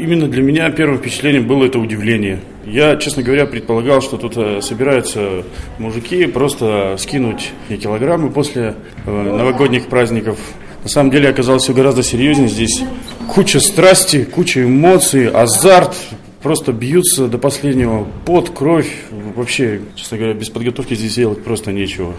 Именно для меня первым впечатлением было это удивление. Я, честно говоря, предполагал, что тут э, собираются мужики просто скинуть килограммы после э, новогодних праздников. На самом деле оказалось все гораздо серьезнее. Здесь куча страсти, куча эмоций, азарт, просто бьются до последнего, под кровь. Вообще, честно говоря, без подготовки здесь делать просто нечего.